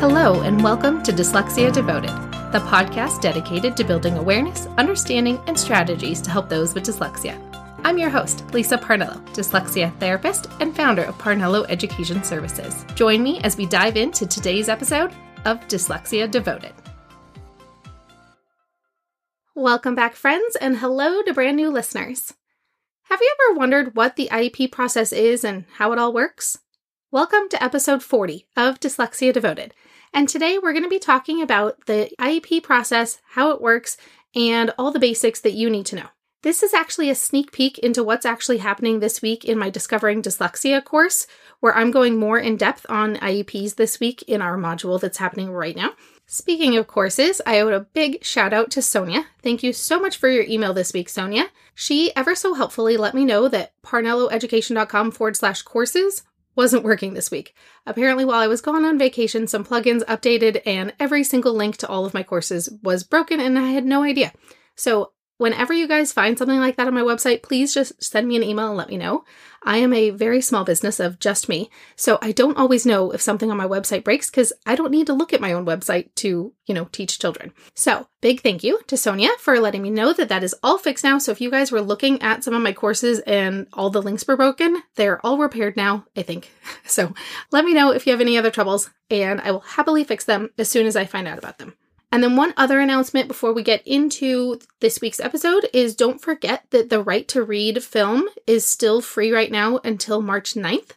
Hello, and welcome to Dyslexia Devoted, the podcast dedicated to building awareness, understanding, and strategies to help those with dyslexia. I'm your host, Lisa Parnello, dyslexia therapist and founder of Parnello Education Services. Join me as we dive into today's episode of Dyslexia Devoted. Welcome back, friends, and hello to brand new listeners. Have you ever wondered what the IEP process is and how it all works? Welcome to episode 40 of Dyslexia Devoted. And today we're going to be talking about the IEP process, how it works, and all the basics that you need to know. This is actually a sneak peek into what's actually happening this week in my Discovering Dyslexia course, where I'm going more in depth on IEPs this week in our module that's happening right now. Speaking of courses, I owe a big shout out to Sonia. Thank you so much for your email this week, Sonia. She ever so helpfully let me know that parnelloeducation.com forward slash courses wasn't working this week. Apparently, while I was gone on vacation, some plugins updated and every single link to all of my courses was broken and I had no idea. So whenever you guys find something like that on my website, please just send me an email and let me know. I am a very small business of just me, so I don't always know if something on my website breaks because I don't need to look at my own website to, you know, teach children. So, big thank you to Sonia for letting me know that that is all fixed now. So, if you guys were looking at some of my courses and all the links were broken, they're all repaired now, I think. So, let me know if you have any other troubles, and I will happily fix them as soon as I find out about them. And then one other announcement before we get into this week's episode is don't forget that the right to read film is still free right now until March 9th.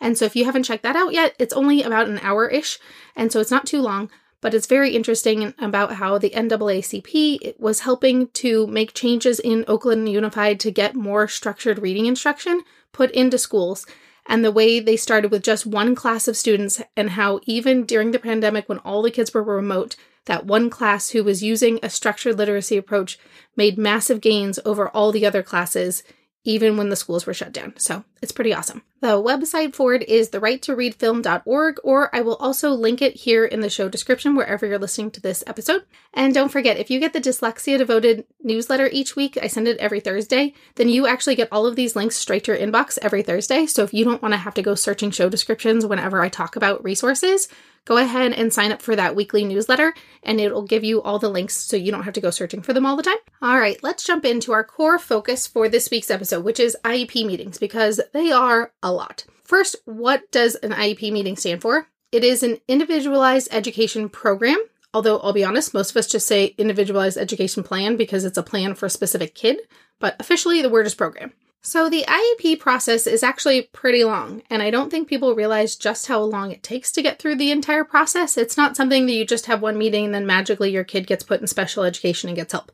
And so if you haven't checked that out yet, it's only about an hour ish. And so it's not too long, but it's very interesting about how the NAACP was helping to make changes in Oakland Unified to get more structured reading instruction put into schools and the way they started with just one class of students, and how even during the pandemic, when all the kids were remote, that one class who was using a structured literacy approach made massive gains over all the other classes, even when the schools were shut down. So it's pretty awesome. The website for it is therighttoreadfilm.org, or I will also link it here in the show description wherever you're listening to this episode. And don't forget, if you get the Dyslexia Devoted newsletter each week, I send it every Thursday, then you actually get all of these links straight to your inbox every Thursday. So if you don't want to have to go searching show descriptions whenever I talk about resources, go ahead and sign up for that weekly newsletter and it'll give you all the links so you don't have to go searching for them all the time. All right, let's jump into our core focus for this week's episode, which is IEP meetings, because they are a lot. First, what does an IEP meeting stand for? It is an individualized education program. Although I'll be honest, most of us just say individualized education plan because it's a plan for a specific kid, but officially the word is program. So, the IEP process is actually pretty long, and I don't think people realize just how long it takes to get through the entire process. It's not something that you just have one meeting and then magically your kid gets put in special education and gets help.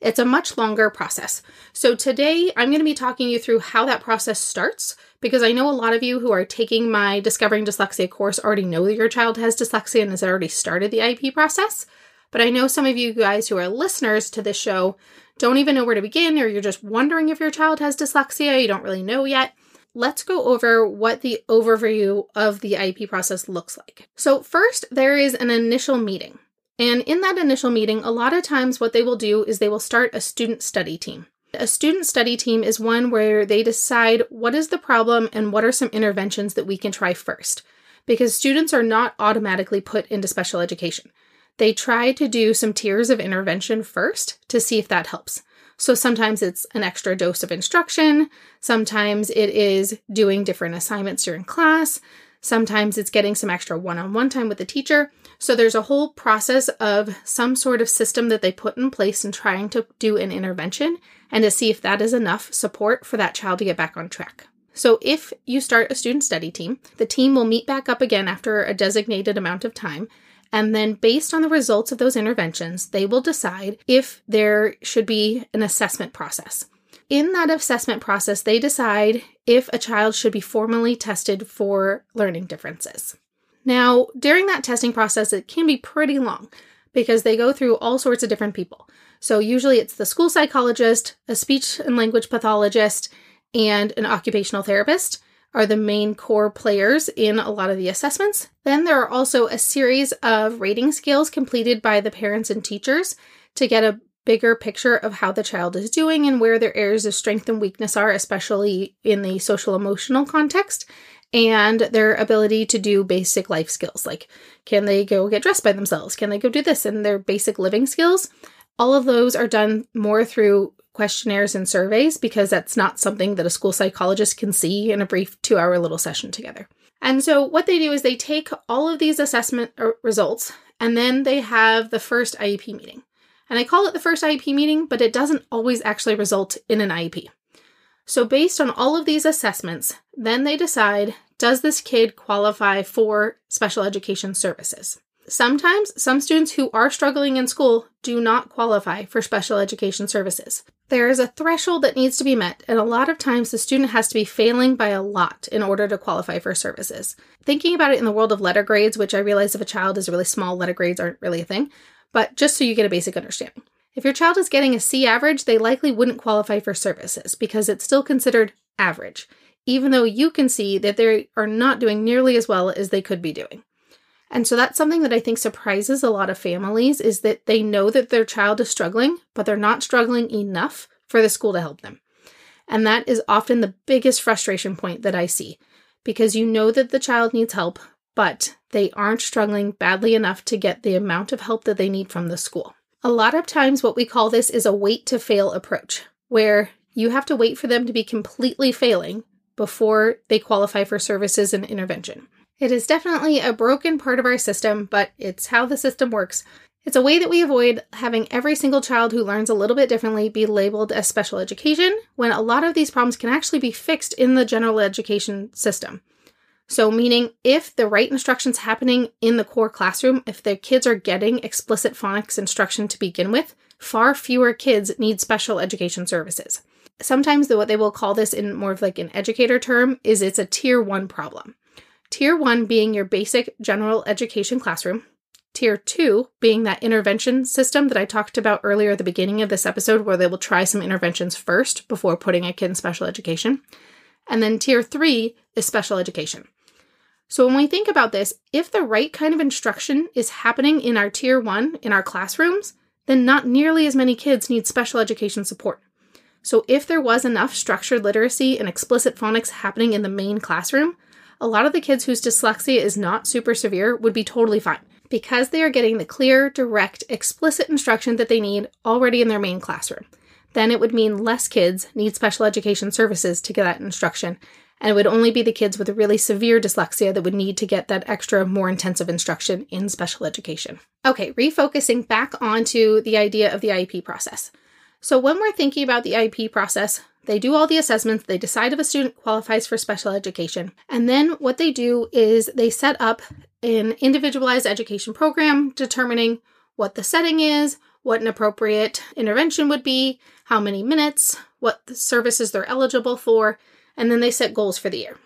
It's a much longer process. So, today I'm going to be talking you through how that process starts because I know a lot of you who are taking my Discovering Dyslexia course already know that your child has dyslexia and has already started the IEP process. But I know some of you guys who are listeners to this show don't even know where to begin, or you're just wondering if your child has dyslexia, you don't really know yet, let's go over what the overview of the IEP process looks like. So, first, there is an initial meeting. And in that initial meeting, a lot of times what they will do is they will start a student study team. A student study team is one where they decide what is the problem and what are some interventions that we can try first. Because students are not automatically put into special education they try to do some tiers of intervention first to see if that helps. So sometimes it's an extra dose of instruction, sometimes it is doing different assignments during class, sometimes it's getting some extra one on one time with the teacher. So there's a whole process of some sort of system that they put in place in trying to do an intervention and to see if that is enough support for that child to get back on track. So, if you start a student study team, the team will meet back up again after a designated amount of time. And then, based on the results of those interventions, they will decide if there should be an assessment process. In that assessment process, they decide if a child should be formally tested for learning differences. Now, during that testing process, it can be pretty long because they go through all sorts of different people. So, usually it's the school psychologist, a speech and language pathologist, and an occupational therapist are the main core players in a lot of the assessments. Then there are also a series of rating scales completed by the parents and teachers to get a bigger picture of how the child is doing and where their areas of strength and weakness are, especially in the social emotional context, and their ability to do basic life skills like can they go get dressed by themselves? Can they go do this? And their basic living skills. All of those are done more through questionnaires and surveys because that's not something that a school psychologist can see in a brief two hour little session together. And so, what they do is they take all of these assessment uh, results and then they have the first IEP meeting. And I call it the first IEP meeting, but it doesn't always actually result in an IEP. So, based on all of these assessments, then they decide does this kid qualify for special education services? Sometimes some students who are struggling in school do not qualify for special education services. There is a threshold that needs to be met, and a lot of times the student has to be failing by a lot in order to qualify for services. Thinking about it in the world of letter grades, which I realize if a child is really small, letter grades aren't really a thing, but just so you get a basic understanding. If your child is getting a C average, they likely wouldn't qualify for services because it's still considered average, even though you can see that they are not doing nearly as well as they could be doing. And so that's something that I think surprises a lot of families is that they know that their child is struggling, but they're not struggling enough for the school to help them. And that is often the biggest frustration point that I see because you know that the child needs help, but they aren't struggling badly enough to get the amount of help that they need from the school. A lot of times, what we call this is a wait to fail approach, where you have to wait for them to be completely failing before they qualify for services and intervention. It is definitely a broken part of our system, but it's how the system works. It's a way that we avoid having every single child who learns a little bit differently be labeled as special education when a lot of these problems can actually be fixed in the general education system. So, meaning if the right instruction's happening in the core classroom, if the kids are getting explicit phonics instruction to begin with, far fewer kids need special education services. Sometimes, what they will call this in more of like an educator term is it's a tier one problem. Tier one being your basic general education classroom. Tier two being that intervention system that I talked about earlier at the beginning of this episode, where they will try some interventions first before putting a kid in special education. And then tier three is special education. So when we think about this, if the right kind of instruction is happening in our tier one, in our classrooms, then not nearly as many kids need special education support. So if there was enough structured literacy and explicit phonics happening in the main classroom, a lot of the kids whose dyslexia is not super severe would be totally fine because they are getting the clear, direct, explicit instruction that they need already in their main classroom. Then it would mean less kids need special education services to get that instruction, and it would only be the kids with a really severe dyslexia that would need to get that extra, more intensive instruction in special education. Okay, refocusing back onto the idea of the IEP process. So, when we're thinking about the IEP process, they do all the assessments, they decide if a student qualifies for special education. And then what they do is they set up an individualized education program determining what the setting is, what an appropriate intervention would be, how many minutes, what services they're eligible for, and then they set goals for the year.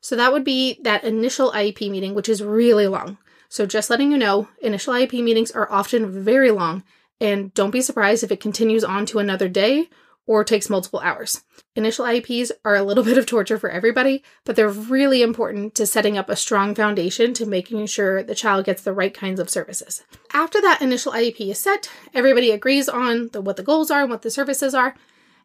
So that would be that initial IEP meeting, which is really long. So just letting you know, initial IEP meetings are often very long, and don't be surprised if it continues on to another day or takes multiple hours. Initial IEPs are a little bit of torture for everybody, but they're really important to setting up a strong foundation to making sure the child gets the right kinds of services. After that initial IEP is set, everybody agrees on the, what the goals are and what the services are.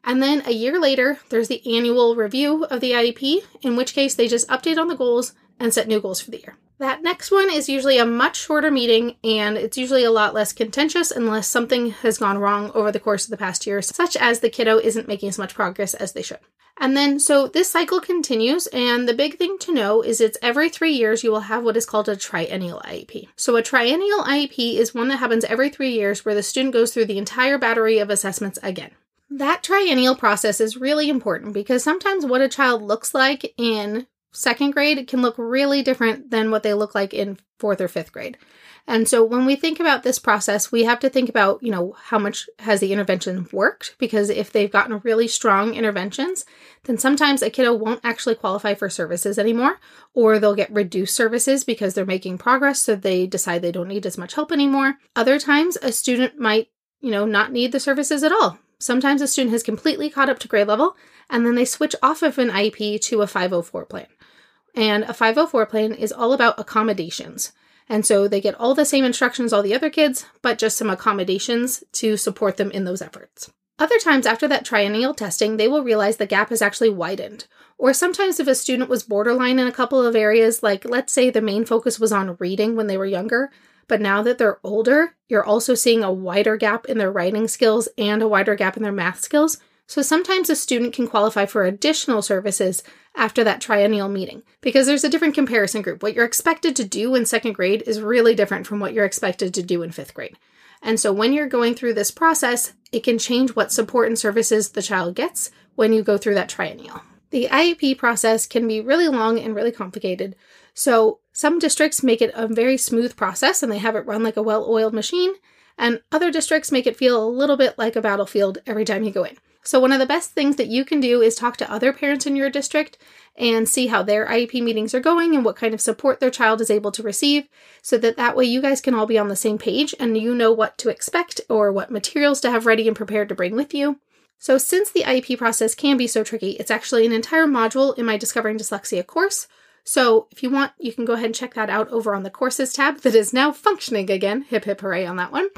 And then a year later, there's the annual review of the IEP, in which case they just update on the goals and set new goals for the year. That next one is usually a much shorter meeting and it's usually a lot less contentious unless something has gone wrong over the course of the past year, such as the kiddo isn't making as much progress as they should. And then, so this cycle continues, and the big thing to know is it's every three years you will have what is called a triennial IEP. So, a triennial IEP is one that happens every three years where the student goes through the entire battery of assessments again. That triennial process is really important because sometimes what a child looks like in second grade can look really different than what they look like in fourth or fifth grade. And so when we think about this process, we have to think about, you know, how much has the intervention worked? Because if they've gotten really strong interventions, then sometimes a kiddo won't actually qualify for services anymore, or they'll get reduced services because they're making progress, so they decide they don't need as much help anymore. Other times, a student might, you know, not need the services at all. Sometimes a student has completely caught up to grade level, and then they switch off of an IEP to a 504 plan. And a 504 plan is all about accommodations. And so they get all the same instructions as all the other kids, but just some accommodations to support them in those efforts. Other times after that triennial testing, they will realize the gap has actually widened. Or sometimes if a student was borderline in a couple of areas, like let's say the main focus was on reading when they were younger, but now that they're older, you're also seeing a wider gap in their writing skills and a wider gap in their math skills. So sometimes a student can qualify for additional services after that triennial meeting because there's a different comparison group. What you're expected to do in second grade is really different from what you're expected to do in fifth grade. And so when you're going through this process, it can change what support and services the child gets when you go through that triennial. The IEP process can be really long and really complicated. So some districts make it a very smooth process and they have it run like a well oiled machine, and other districts make it feel a little bit like a battlefield every time you go in. So, one of the best things that you can do is talk to other parents in your district and see how their IEP meetings are going and what kind of support their child is able to receive so that that way you guys can all be on the same page and you know what to expect or what materials to have ready and prepared to bring with you. So, since the IEP process can be so tricky, it's actually an entire module in my Discovering Dyslexia course. So, if you want, you can go ahead and check that out over on the courses tab that is now functioning again. Hip hip hooray on that one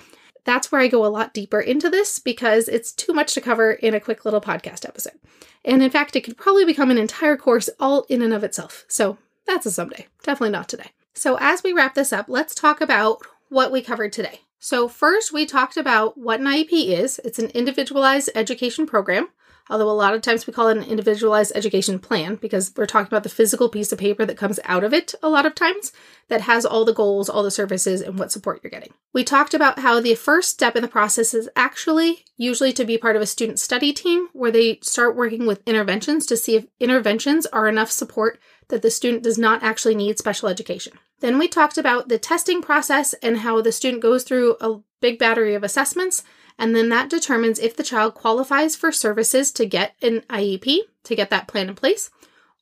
that's where I go a lot deeper into this because it's too much to cover in a quick little podcast episode. And in fact, it could probably become an entire course all in and of itself. So that's a someday, definitely not today. So as we wrap this up, let's talk about what we covered today. So, first, we talked about what an IEP is it's an individualized education program although a lot of times we call it an individualized education plan because we're talking about the physical piece of paper that comes out of it a lot of times that has all the goals, all the services, and what support you're getting. We talked about how the first step in the process is actually usually to be part of a student study team where they start working with interventions to see if interventions are enough support that the student does not actually need special education. Then we talked about the testing process and how the student goes through a big battery of assessments and then that determines if the child qualifies for services to get an IEP, to get that plan in place,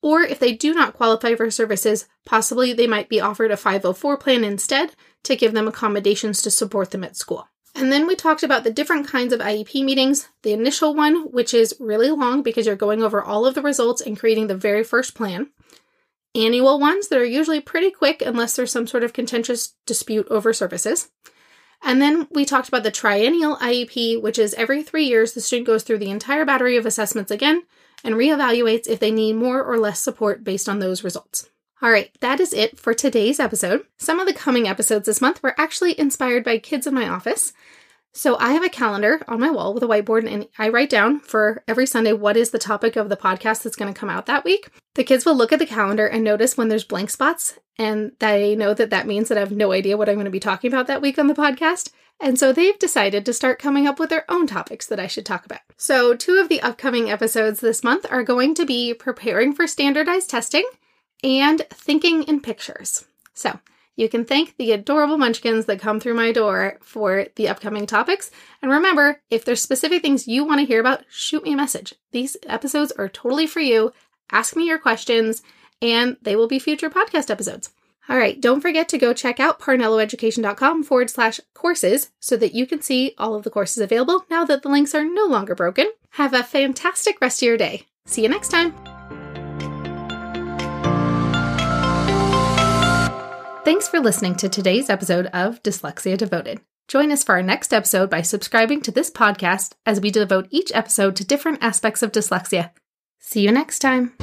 or if they do not qualify for services, possibly they might be offered a 504 plan instead to give them accommodations to support them at school. And then we talked about the different kinds of IEP meetings. The initial one, which is really long because you're going over all of the results and creating the very first plan. Annual ones that are usually pretty quick unless there's some sort of contentious dispute over services. And then we talked about the triennial IEP, which is every three years the student goes through the entire battery of assessments again and reevaluates if they need more or less support based on those results. All right, that is it for today's episode. Some of the coming episodes this month were actually inspired by kids in my office. So I have a calendar on my wall with a whiteboard and I write down for every Sunday what is the topic of the podcast that's going to come out that week. The kids will look at the calendar and notice when there's blank spots and they know that that means that I have no idea what I'm going to be talking about that week on the podcast. And so they've decided to start coming up with their own topics that I should talk about. So, two of the upcoming episodes this month are going to be preparing for standardized testing and thinking in pictures. So, you can thank the adorable munchkins that come through my door for the upcoming topics. And remember, if there's specific things you want to hear about, shoot me a message. These episodes are totally for you. Ask me your questions, and they will be future podcast episodes. All right, don't forget to go check out parnelloeducation.com forward slash courses so that you can see all of the courses available now that the links are no longer broken. Have a fantastic rest of your day. See you next time. Thanks for listening to today's episode of Dyslexia Devoted. Join us for our next episode by subscribing to this podcast as we devote each episode to different aspects of dyslexia. See you next time.